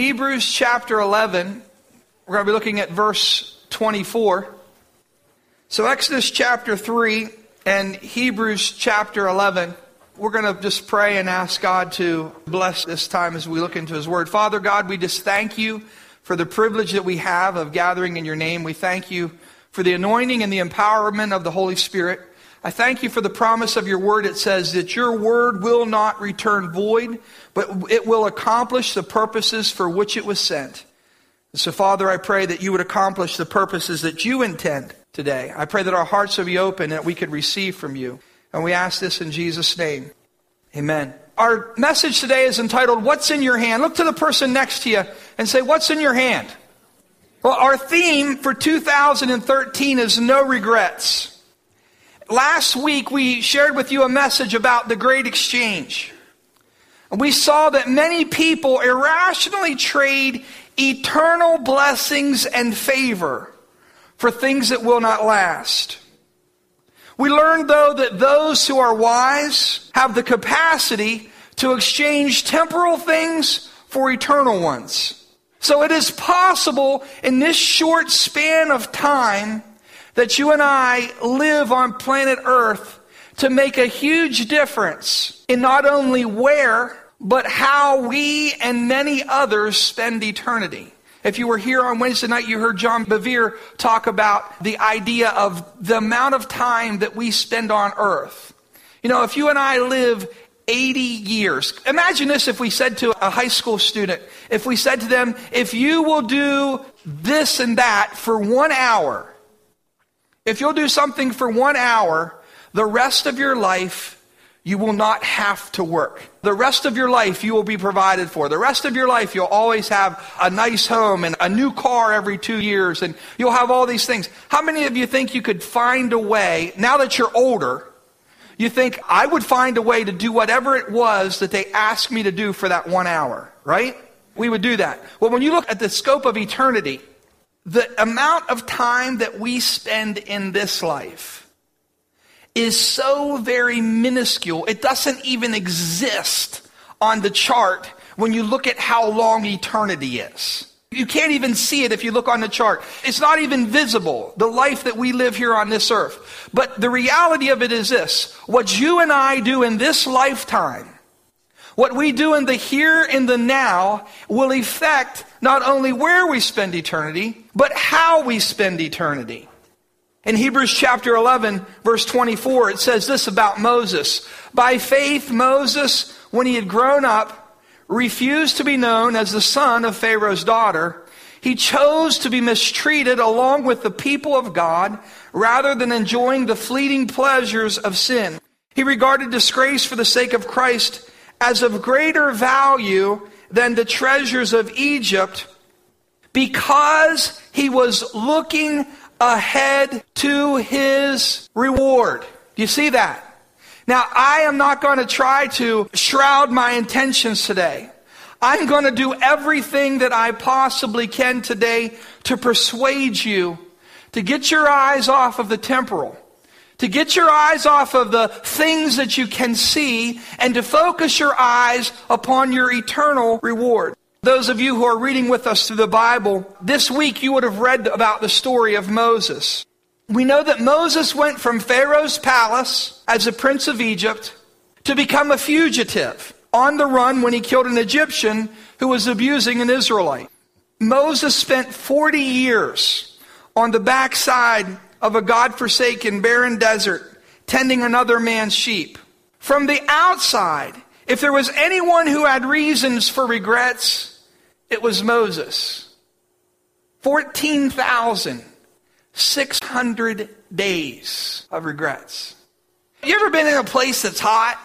Hebrews chapter 11. We're going to be looking at verse 24. So, Exodus chapter 3 and Hebrews chapter 11. We're going to just pray and ask God to bless this time as we look into His Word. Father God, we just thank you for the privilege that we have of gathering in your name. We thank you for the anointing and the empowerment of the Holy Spirit. I thank you for the promise of your word. It says that your word will not return void, but it will accomplish the purposes for which it was sent. So, Father, I pray that you would accomplish the purposes that you intend today. I pray that our hearts will be open and that we could receive from you. And we ask this in Jesus' name. Amen. Our message today is entitled, What's in Your Hand? Look to the person next to you and say, What's in your hand? Well, our theme for 2013 is no regrets. Last week we shared with you a message about the great exchange. We saw that many people irrationally trade eternal blessings and favor for things that will not last. We learned, though, that those who are wise have the capacity to exchange temporal things for eternal ones. So it is possible in this short span of time that you and I live on planet Earth to make a huge difference in not only where, but how we and many others spend eternity. If you were here on Wednesday night, you heard John Bevere talk about the idea of the amount of time that we spend on earth. You know, if you and I live 80 years, imagine this if we said to a high school student, if we said to them, if you will do this and that for one hour, if you'll do something for one hour, the rest of your life, you will not have to work. The rest of your life, you will be provided for. The rest of your life, you'll always have a nice home and a new car every two years, and you'll have all these things. How many of you think you could find a way, now that you're older, you think, I would find a way to do whatever it was that they asked me to do for that one hour, right? We would do that. Well, when you look at the scope of eternity, the amount of time that we spend in this life is so very minuscule. It doesn't even exist on the chart when you look at how long eternity is. You can't even see it if you look on the chart. It's not even visible, the life that we live here on this earth. But the reality of it is this what you and I do in this lifetime what we do in the here and the now will affect not only where we spend eternity, but how we spend eternity. In Hebrews chapter 11, verse 24, it says this about Moses. By faith, Moses, when he had grown up, refused to be known as the son of Pharaoh's daughter. He chose to be mistreated along with the people of God rather than enjoying the fleeting pleasures of sin. He regarded disgrace for the sake of Christ as of greater value than the treasures of Egypt because he was looking ahead to his reward. Do you see that? Now, I am not going to try to shroud my intentions today. I'm going to do everything that I possibly can today to persuade you to get your eyes off of the temporal to get your eyes off of the things that you can see and to focus your eyes upon your eternal reward. Those of you who are reading with us through the Bible, this week you would have read about the story of Moses. We know that Moses went from Pharaoh's palace as a prince of Egypt to become a fugitive on the run when he killed an Egyptian who was abusing an Israelite. Moses spent 40 years on the backside of a God-forsaken barren desert tending another man's sheep. From the outside, if there was anyone who had reasons for regrets, it was Moses. 14,600 days of regrets. You ever been in a place that's hot?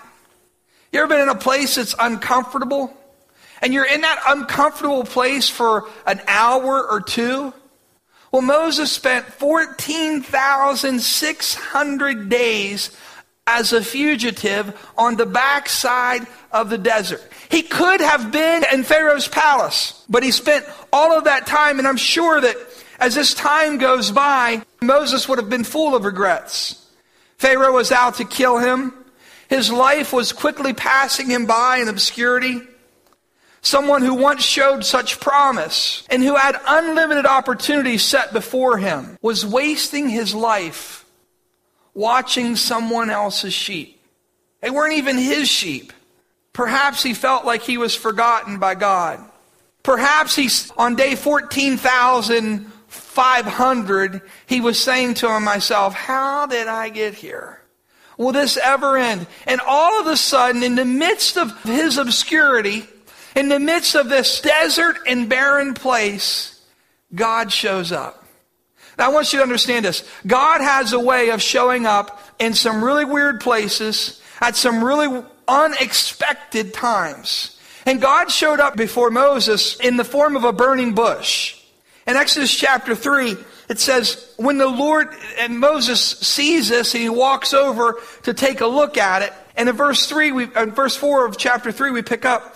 You ever been in a place that's uncomfortable? And you're in that uncomfortable place for an hour or two? Well, Moses spent 14,600 days as a fugitive on the backside of the desert. He could have been in Pharaoh's palace, but he spent all of that time, and I'm sure that as this time goes by, Moses would have been full of regrets. Pharaoh was out to kill him. His life was quickly passing him by in obscurity. Someone who once showed such promise and who had unlimited opportunities set before him, was wasting his life watching someone else's sheep. They weren't even his sheep. Perhaps he felt like he was forgotten by God. Perhaps he's on day 14,500, he was saying to himself, How did I get here? Will this ever end? And all of a sudden, in the midst of his obscurity, in the midst of this desert and barren place, God shows up. Now, I want you to understand this. God has a way of showing up in some really weird places at some really unexpected times. And God showed up before Moses in the form of a burning bush. In Exodus chapter 3, it says, when the Lord and Moses sees this he walks over to take a look at it, and in verse 3, we, in verse 4 of chapter 3, we pick up,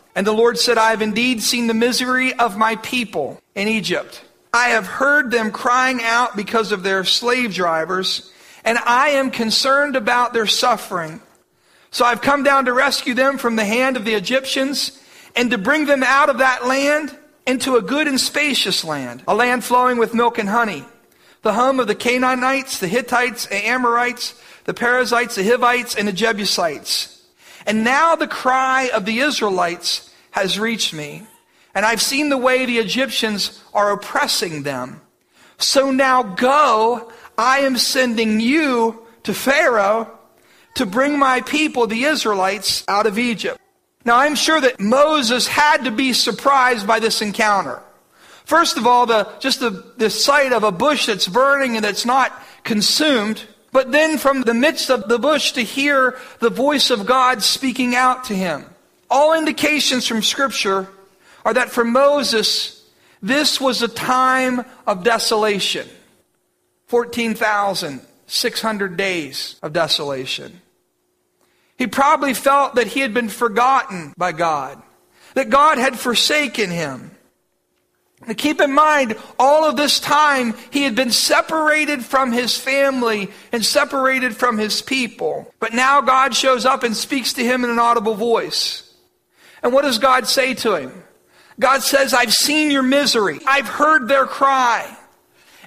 And the Lord said, I have indeed seen the misery of my people in Egypt. I have heard them crying out because of their slave drivers, and I am concerned about their suffering. So I've come down to rescue them from the hand of the Egyptians and to bring them out of that land into a good and spacious land, a land flowing with milk and honey, the home of the Canaanites, the Hittites, the Amorites, the Perizzites, the Hivites, and the Jebusites. And now the cry of the Israelites has reached me, and I've seen the way the Egyptians are oppressing them. So now go, I am sending you to Pharaoh to bring my people, the Israelites, out of Egypt. Now, I'm sure that Moses had to be surprised by this encounter. First of all, the, just the, the sight of a bush that's burning and that's not consumed. But then from the midst of the bush to hear the voice of God speaking out to him. All indications from Scripture are that for Moses, this was a time of desolation. 14,600 days of desolation. He probably felt that he had been forgotten by God, that God had forsaken him. Now keep in mind, all of this time, he had been separated from his family and separated from his people. But now God shows up and speaks to him in an audible voice. And what does God say to him? God says, I've seen your misery. I've heard their cry.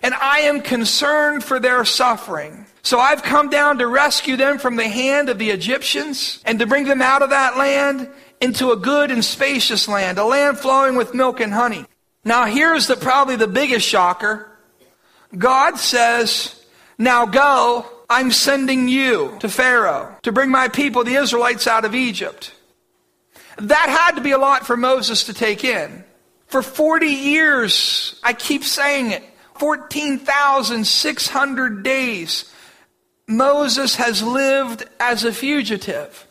And I am concerned for their suffering. So I've come down to rescue them from the hand of the Egyptians and to bring them out of that land into a good and spacious land, a land flowing with milk and honey. Now here's the probably the biggest shocker. God says, now go, I'm sending you to Pharaoh to bring my people, the Israelites, out of Egypt. That had to be a lot for Moses to take in. For 40 years, I keep saying it, 14,600 days, Moses has lived as a fugitive,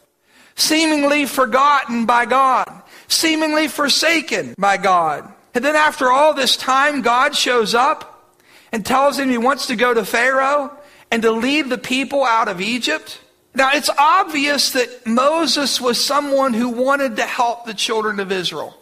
seemingly forgotten by God, seemingly forsaken by God. And then after all this time, God shows up and tells him he wants to go to Pharaoh and to lead the people out of Egypt. Now, it's obvious that Moses was someone who wanted to help the children of Israel.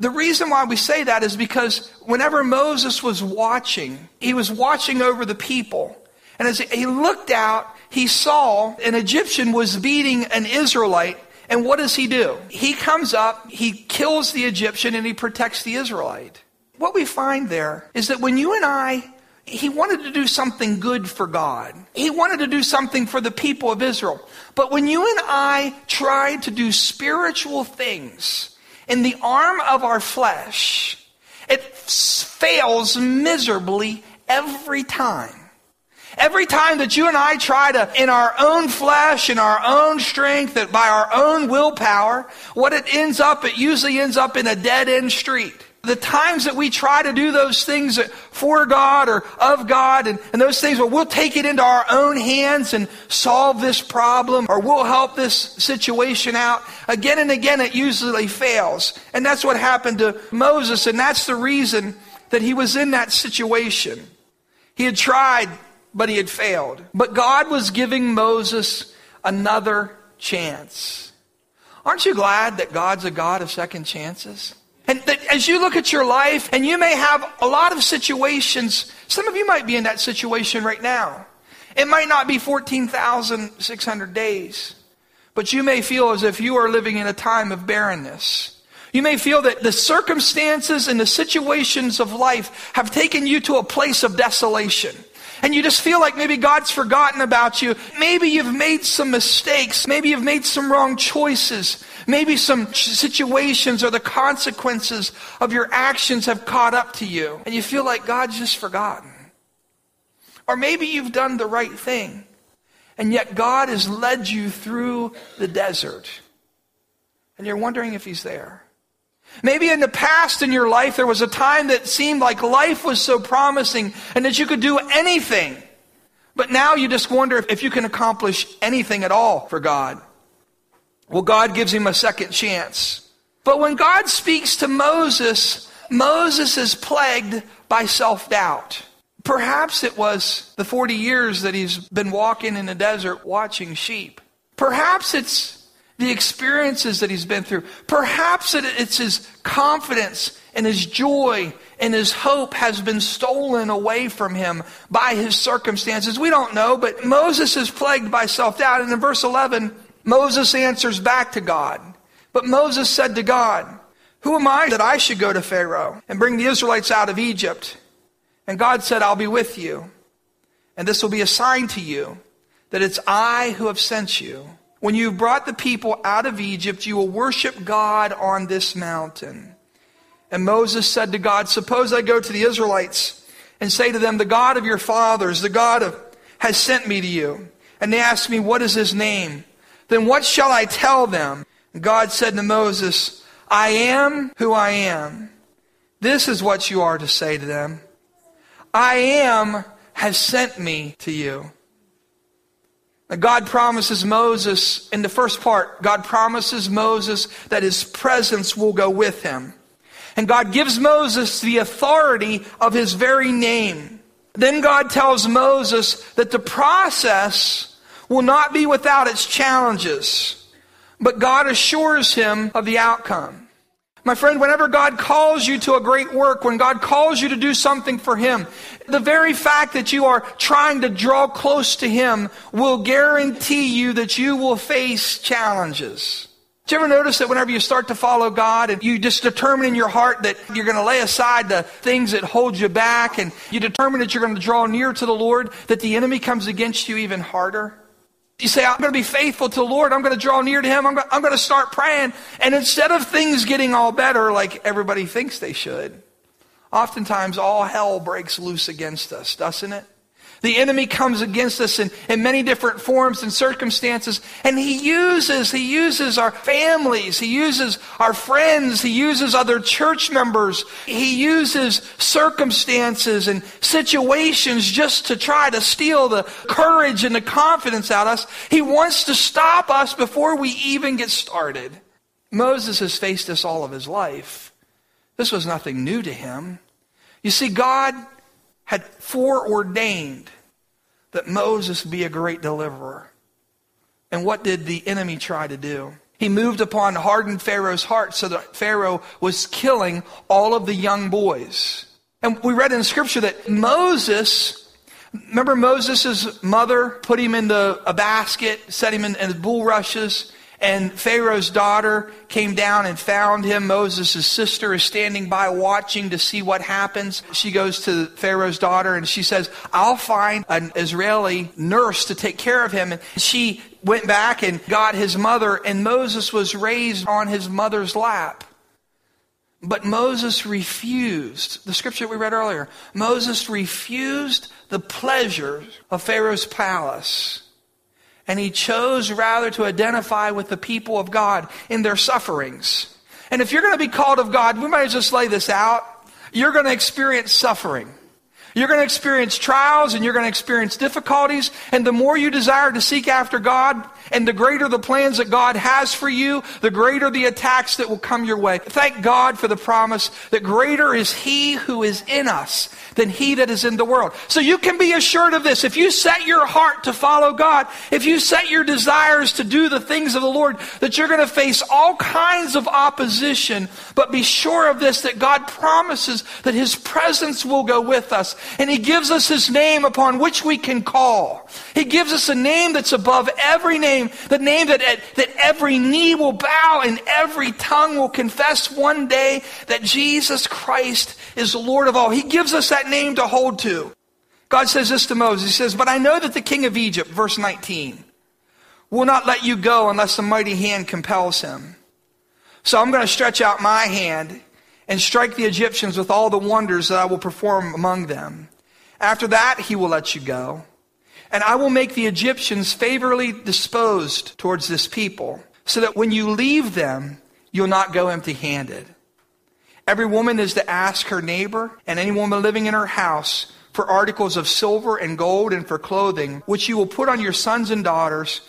The reason why we say that is because whenever Moses was watching, he was watching over the people. And as he looked out, he saw an Egyptian was beating an Israelite. And what does he do? He comes up, he kills the Egyptian, and he protects the Israelite. What we find there is that when you and I, he wanted to do something good for God. He wanted to do something for the people of Israel. But when you and I try to do spiritual things in the arm of our flesh, it fails miserably every time. Every time that you and I try to, in our own flesh, in our own strength, that by our own willpower, what it ends up, it usually ends up in a dead end street. The times that we try to do those things for God or of God and, and those things where we'll take it into our own hands and solve this problem or we'll help this situation out, again and again it usually fails. And that's what happened to Moses and that's the reason that he was in that situation. He had tried, but he had failed. But God was giving Moses another chance. Aren't you glad that God's a God of second chances? And that as you look at your life, and you may have a lot of situations, some of you might be in that situation right now. It might not be 14,600 days, but you may feel as if you are living in a time of barrenness. You may feel that the circumstances and the situations of life have taken you to a place of desolation. And you just feel like maybe God's forgotten about you. Maybe you've made some mistakes. Maybe you've made some wrong choices. Maybe some situations or the consequences of your actions have caught up to you. And you feel like God's just forgotten. Or maybe you've done the right thing. And yet God has led you through the desert. And you're wondering if He's there. Maybe in the past in your life, there was a time that seemed like life was so promising and that you could do anything. But now you just wonder if you can accomplish anything at all for God. Well, God gives him a second chance. But when God speaks to Moses, Moses is plagued by self doubt. Perhaps it was the 40 years that he's been walking in the desert watching sheep. Perhaps it's the experiences that he's been through. Perhaps it's his confidence and his joy and his hope has been stolen away from him by his circumstances. We don't know, but Moses is plagued by self doubt. And in verse 11, Moses answers back to God. But Moses said to God, Who am I that I should go to Pharaoh and bring the Israelites out of Egypt? And God said, I'll be with you. And this will be a sign to you that it's I who have sent you. When you brought the people out of Egypt, you will worship God on this mountain. And Moses said to God, Suppose I go to the Israelites and say to them, The God of your fathers, the God of, has sent me to you. And they ask me, What is his name? Then what shall I tell them? And God said to Moses, I am who I am. This is what you are to say to them. I am has sent me to you. God promises Moses, in the first part, God promises Moses that his presence will go with him. And God gives Moses the authority of his very name. Then God tells Moses that the process will not be without its challenges, but God assures him of the outcome. My friend, whenever God calls you to a great work, when God calls you to do something for Him, the very fact that you are trying to draw close to Him will guarantee you that you will face challenges. Do you ever notice that whenever you start to follow God and you just determine in your heart that you're going to lay aside the things that hold you back and you determine that you're going to draw near to the Lord, that the enemy comes against you even harder? You say, I'm going to be faithful to the Lord. I'm going to draw near to Him. I'm going, to start praying. And instead of things getting all better like everybody thinks they should, oftentimes all hell breaks loose against us, doesn't it? The enemy comes against us in, in many different forms and circumstances, and he uses, he uses our families, he uses our friends, he uses other church members, he uses circumstances and situations just to try to steal the courage and the confidence out of us. He wants to stop us before we even get started. Moses has faced this all of his life. This was nothing new to him. You see, God had foreordained that Moses be a great deliverer. And what did the enemy try to do? He moved upon hardened Pharaoh's heart so that Pharaoh was killing all of the young boys. And we read in scripture that Moses, remember Moses' mother put him into a basket, set him in, in bulrushes, and Pharaoh's daughter came down and found him. Moses' sister is standing by watching to see what happens. She goes to Pharaoh's daughter and she says, I'll find an Israeli nurse to take care of him. And she went back and got his mother, and Moses was raised on his mother's lap. But Moses refused, the scripture we read earlier, Moses refused the pleasures of Pharaoh's palace and he chose rather to identify with the people of God in their sufferings. And if you're going to be called of God, we might just lay this out. You're going to experience suffering. You're going to experience trials and you're going to experience difficulties. And the more you desire to seek after God and the greater the plans that God has for you, the greater the attacks that will come your way. Thank God for the promise that greater is He who is in us than He that is in the world. So you can be assured of this. If you set your heart to follow God, if you set your desires to do the things of the Lord, that you're going to face all kinds of opposition, but be sure of this, that God promises that His presence will go with us. And He gives us His name upon which we can call. He gives us a name that's above every name the name that, that every knee will bow and every tongue will confess one day that Jesus Christ is the Lord of all. He gives us that name to hold to. God says this to Moses. He says, But I know that the king of Egypt, verse 19, will not let you go unless the mighty hand compels him. So I'm going to stretch out my hand and strike the Egyptians with all the wonders that I will perform among them. After that, he will let you go. And I will make the Egyptians favorably disposed towards this people, so that when you leave them, you'll not go empty handed. Every woman is to ask her neighbor and any woman living in her house for articles of silver and gold and for clothing, which you will put on your sons and daughters,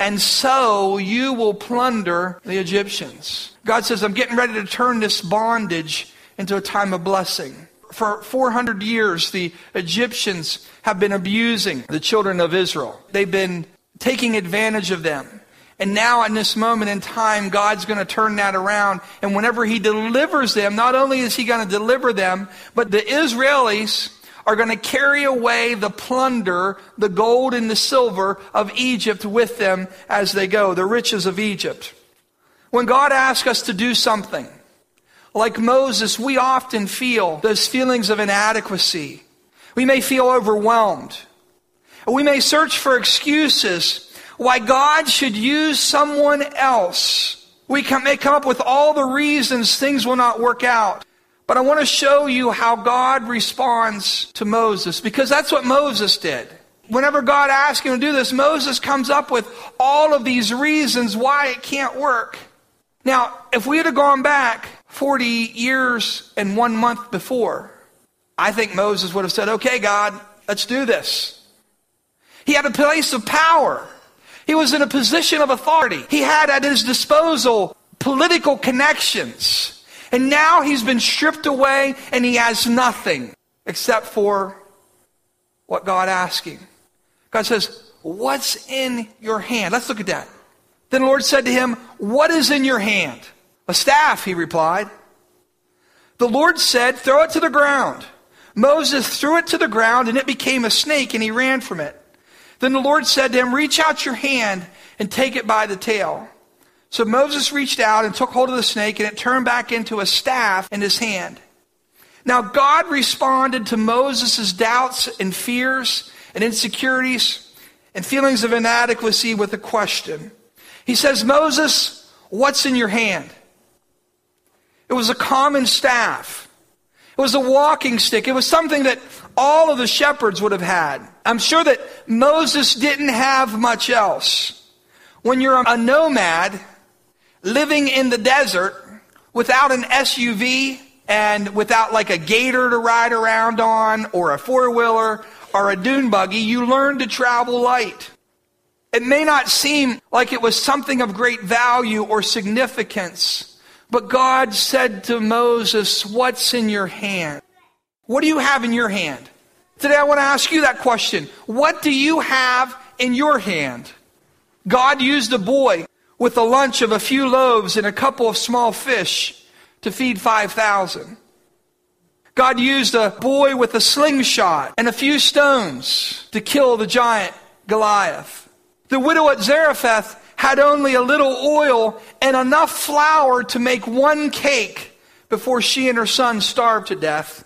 and so you will plunder the Egyptians. God says, I'm getting ready to turn this bondage into a time of blessing. For 400 years, the Egyptians have been abusing the children of Israel. They've been taking advantage of them. And now, in this moment in time, God's going to turn that around. And whenever He delivers them, not only is He going to deliver them, but the Israelis are going to carry away the plunder, the gold and the silver of Egypt with them as they go, the riches of Egypt. When God asks us to do something, like Moses, we often feel those feelings of inadequacy. We may feel overwhelmed. We may search for excuses why God should use someone else. We may come up with all the reasons things will not work out. But I want to show you how God responds to Moses because that's what Moses did. Whenever God asks him to do this, Moses comes up with all of these reasons why it can't work. Now, if we had gone back 40 years and one month before, I think Moses would have said, okay, God, let's do this. He had a place of power. He was in a position of authority. He had at his disposal political connections. And now he's been stripped away and he has nothing except for what God asking. God says, What's in your hand? Let's look at that. Then the Lord said to him, What is in your hand? A staff, he replied. The Lord said, Throw it to the ground. Moses threw it to the ground, and it became a snake, and he ran from it. Then the Lord said to him, Reach out your hand and take it by the tail. So Moses reached out and took hold of the snake, and it turned back into a staff in his hand. Now God responded to Moses' doubts and fears and insecurities and feelings of inadequacy with a question. He says, Moses, what's in your hand? It was a common staff. It was a walking stick. It was something that all of the shepherds would have had. I'm sure that Moses didn't have much else. When you're a nomad living in the desert without an SUV and without like a gator to ride around on or a four wheeler or a dune buggy, you learn to travel light. It may not seem like it was something of great value or significance but God said to Moses, What's in your hand? What do you have in your hand? Today I want to ask you that question. What do you have in your hand? God used a boy with a lunch of a few loaves and a couple of small fish to feed 5,000. God used a boy with a slingshot and a few stones to kill the giant Goliath. The widow at Zarephath had only a little oil and enough flour to make one cake before she and her son starved to death.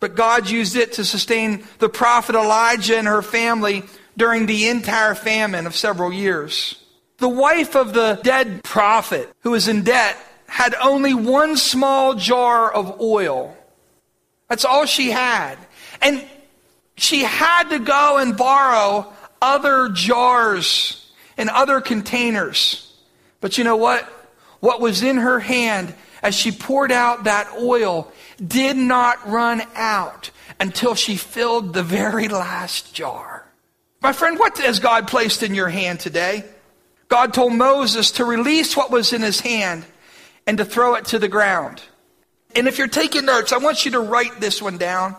But God used it to sustain the prophet Elijah and her family during the entire famine of several years. The wife of the dead prophet who was in debt had only one small jar of oil. That's all she had. And she had to go and borrow other jars and other containers. But you know what? What was in her hand as she poured out that oil did not run out. until she filled the very last jar. My friend, what has God placed in your hand today? God told Moses to release what was in his hand and to throw it to the ground. And if you're taking notes, I want you to write this one down.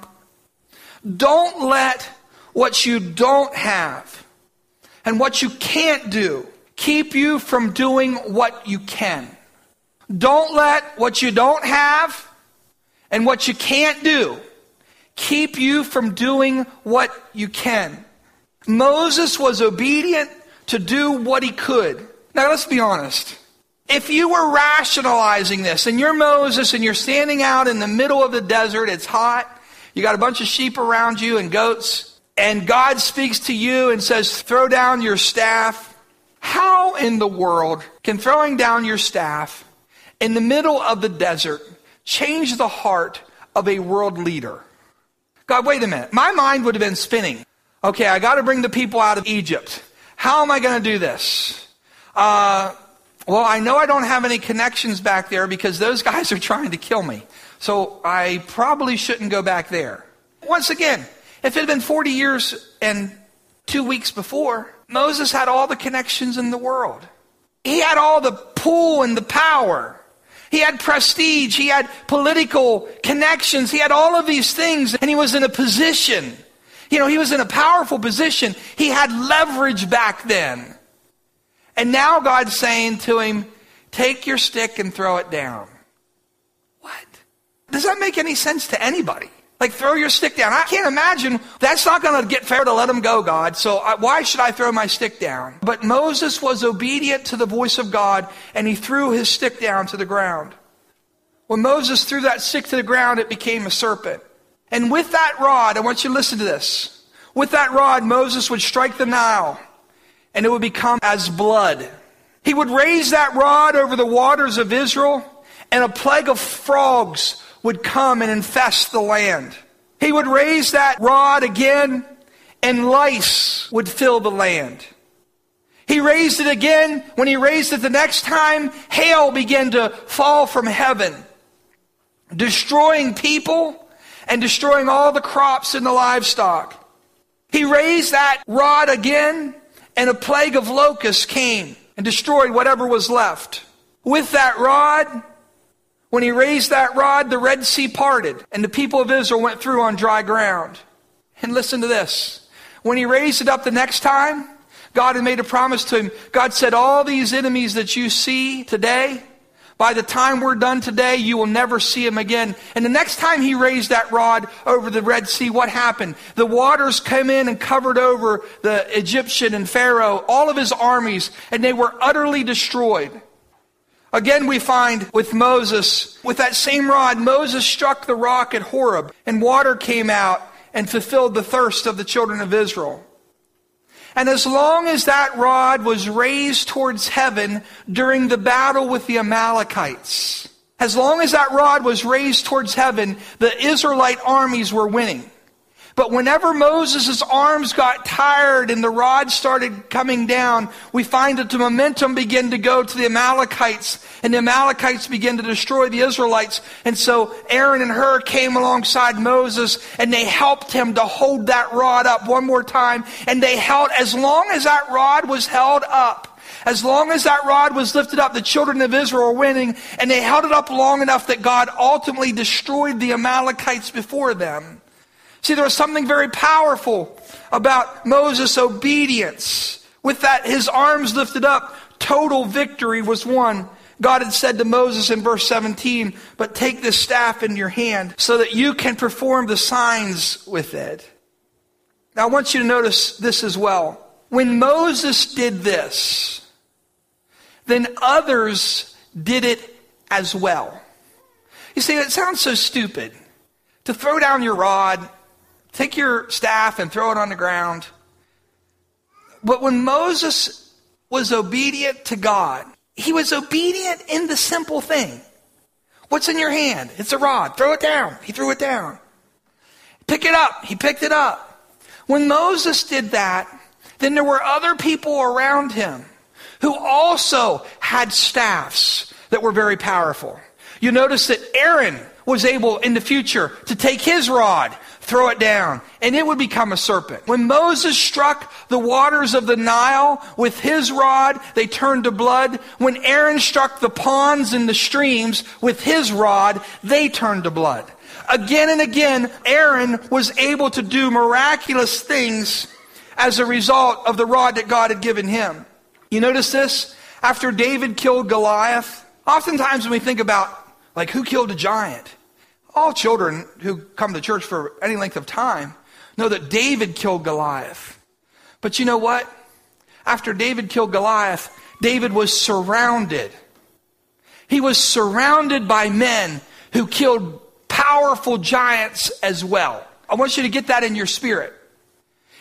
Don't let what you don't have and what you can't do keep you from doing what you can. Don't let what you don't have and what you can't do keep you from doing what you can. Moses was obedient to do what he could. Now let's be honest. If you were rationalizing this and you're Moses and you're standing out in the middle of the desert, it's hot, you got a bunch of sheep around you and goats, and God speaks to you and says, throw down your staff. How in the world can throwing down your staff in the middle of the desert change the heart of a world leader? God, wait a minute. My mind would have been spinning. Okay, I got to bring the people out of Egypt. How am I going to do this? Uh, well, I know I don't have any connections back there because those guys are trying to kill me. So I probably shouldn't go back there. Once again, if it had been 40 years and two weeks before, Moses had all the connections in the world. He had all the pull and the power. He had prestige. He had political connections. He had all of these things, and he was in a position. You know, he was in a powerful position. He had leverage back then. And now God's saying to him, Take your stick and throw it down. What? Does that make any sense to anybody? Like, throw your stick down. I can't imagine. That's not going to get Pharaoh to let him go, God. So I, why should I throw my stick down? But Moses was obedient to the voice of God, and he threw his stick down to the ground. When Moses threw that stick to the ground, it became a serpent. And with that rod, I want you to listen to this. With that rod, Moses would strike the Nile, and it would become as blood. He would raise that rod over the waters of Israel, and a plague of frogs would come and infest the land. He would raise that rod again, and lice would fill the land. He raised it again. When he raised it the next time, hail began to fall from heaven, destroying people and destroying all the crops and the livestock. He raised that rod again, and a plague of locusts came and destroyed whatever was left. With that rod, when he raised that rod, the Red Sea parted, and the people of Israel went through on dry ground. And listen to this. When he raised it up the next time, God had made a promise to him. God said, All these enemies that you see today, by the time we're done today, you will never see him again. And the next time he raised that rod over the Red Sea, what happened? The waters came in and covered over the Egyptian and Pharaoh, all of his armies, and they were utterly destroyed. Again, we find with Moses, with that same rod, Moses struck the rock at Horeb, and water came out and fulfilled the thirst of the children of Israel. And as long as that rod was raised towards heaven during the battle with the Amalekites, as long as that rod was raised towards heaven, the Israelite armies were winning. But whenever Moses' arms got tired and the rod started coming down, we find that the momentum began to go to the Amalekites, and the Amalekites began to destroy the Israelites. And so Aaron and Hur came alongside Moses, and they helped him to hold that rod up one more time. And they held, as long as that rod was held up, as long as that rod was lifted up, the children of Israel were winning, and they held it up long enough that God ultimately destroyed the Amalekites before them. See, there was something very powerful about Moses' obedience. With that, his arms lifted up, total victory was won. God had said to Moses in verse 17, but take this staff in your hand so that you can perform the signs with it. Now I want you to notice this as well. When Moses did this, then others did it as well. You see, it sounds so stupid to throw down your rod Take your staff and throw it on the ground. But when Moses was obedient to God, he was obedient in the simple thing. What's in your hand? It's a rod. Throw it down. He threw it down. Pick it up. He picked it up. When Moses did that, then there were other people around him who also had staffs that were very powerful. You notice that Aaron was able in the future to take his rod throw it down, and it would become a serpent. When Moses struck the waters of the Nile with his rod, they turned to blood. When Aaron struck the ponds and the streams with his rod, they turned to blood. Again and again, Aaron was able to do miraculous things as a result of the rod that God had given him. You notice this? After David killed Goliath, oftentimes when we think about, like, who killed a giant? All children who come to church for any length of time know that David killed Goliath. But you know what? After David killed Goliath, David was surrounded. He was surrounded by men who killed powerful giants as well. I want you to get that in your spirit.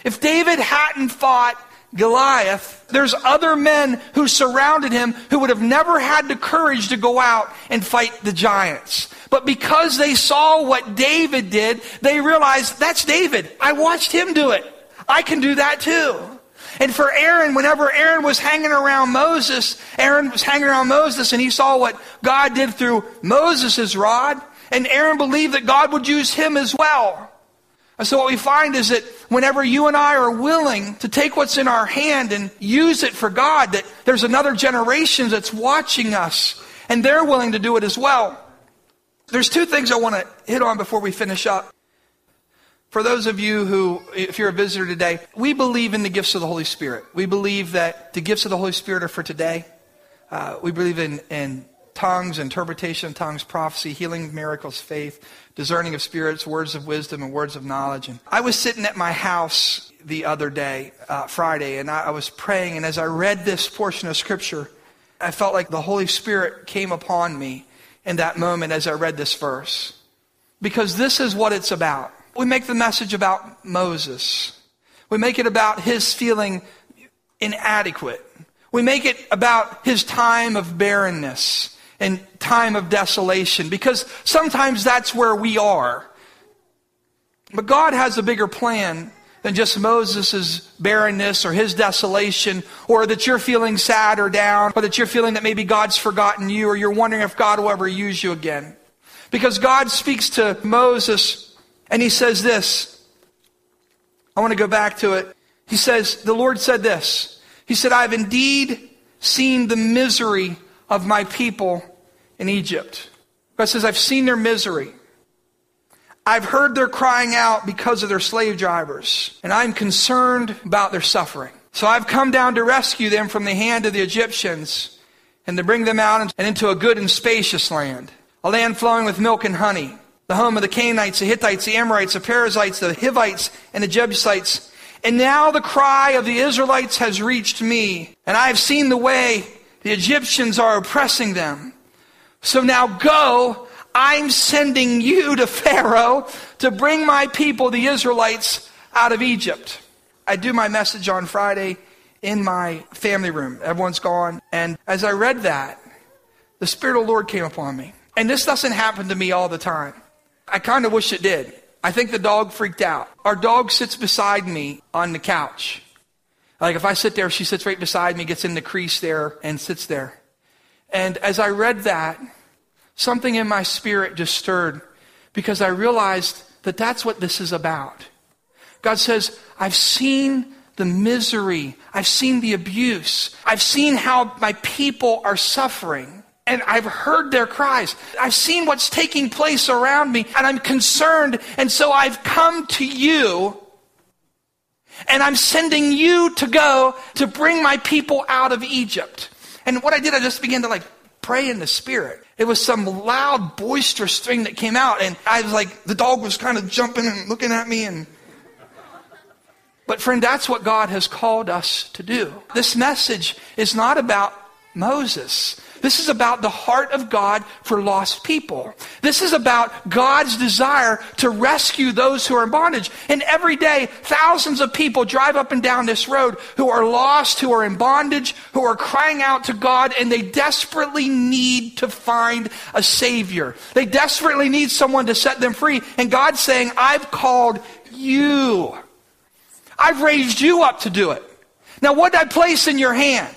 If David hadn't fought Goliath, there's other men who surrounded him who would have never had the courage to go out and fight the giants. But because they saw what David did, they realized that's David. I watched him do it. I can do that too. And for Aaron, whenever Aaron was hanging around Moses, Aaron was hanging around Moses and he saw what God did through Moses' rod, and Aaron believed that God would use him as well. And so what we find is that whenever you and I are willing to take what's in our hand and use it for God, that there's another generation that's watching us and they're willing to do it as well. There's two things I want to hit on before we finish up. For those of you who, if you're a visitor today, we believe in the gifts of the Holy Spirit. We believe that the gifts of the Holy Spirit are for today. Uh, we believe in, in tongues, interpretation of tongues, prophecy, healing, miracles, faith, discerning of spirits, words of wisdom, and words of knowledge. And I was sitting at my house the other day, uh, Friday, and I, I was praying. And as I read this portion of Scripture, I felt like the Holy Spirit came upon me in that moment as I read this verse. Because this is what it's about. We make the message about Moses. We make it about his feeling inadequate. We make it about his time of barrenness and time of desolation because sometimes that's where we are. But God has a bigger plan than just Moses' barrenness or his desolation, or that you're feeling sad or down, or that you're feeling that maybe God's forgotten you, or you're wondering if God will ever use you again. Because God speaks to Moses and he says this. I want to go back to it. He says, The Lord said this. He said, I've indeed seen the misery of my people in Egypt. God says, I've seen their misery. I've heard their crying out because of their slave drivers, and I'm concerned about their suffering. So I've come down to rescue them from the hand of the Egyptians and to bring them out and into a good and spacious land, a land flowing with milk and honey, the home of the Canaanites, the Hittites, the Amorites, the Perizzites, the Hivites, and the Jebusites. And now the cry of the Israelites has reached me, and I have seen the way the Egyptians are oppressing them. So now go. I'm sending you to Pharaoh to bring my people, the Israelites, out of Egypt. I do my message on Friday in my family room. Everyone's gone. And as I read that, the Spirit of the Lord came upon me. And this doesn't happen to me all the time. I kind of wish it did. I think the dog freaked out. Our dog sits beside me on the couch. Like if I sit there, she sits right beside me, gets in the crease there, and sits there. And as I read that, something in my spirit just stirred because I realized that that's what this is about. God says, I've seen the misery. I've seen the abuse. I've seen how my people are suffering. And I've heard their cries. I've seen what's taking place around me. And I'm concerned. And so I've come to you. And I'm sending you to go to bring my people out of Egypt. And what I did, I just began to like pray in the spirit. It was some loud, boisterous thing that came out, and I was like, the dog was kind of jumping and looking at me, and. But friend, that's what God has called us to do. This message is not about Moses. This is about the heart of God for lost people. This is about God's desire to rescue those who are in bondage. And every day, thousands of people drive up and down this road who are lost, who are in bondage, who are crying out to God, and they desperately need to find a Savior. They desperately need someone to set them free. And God's saying, I've called you. I've raised you up to do it. Now, what did I place in your hand?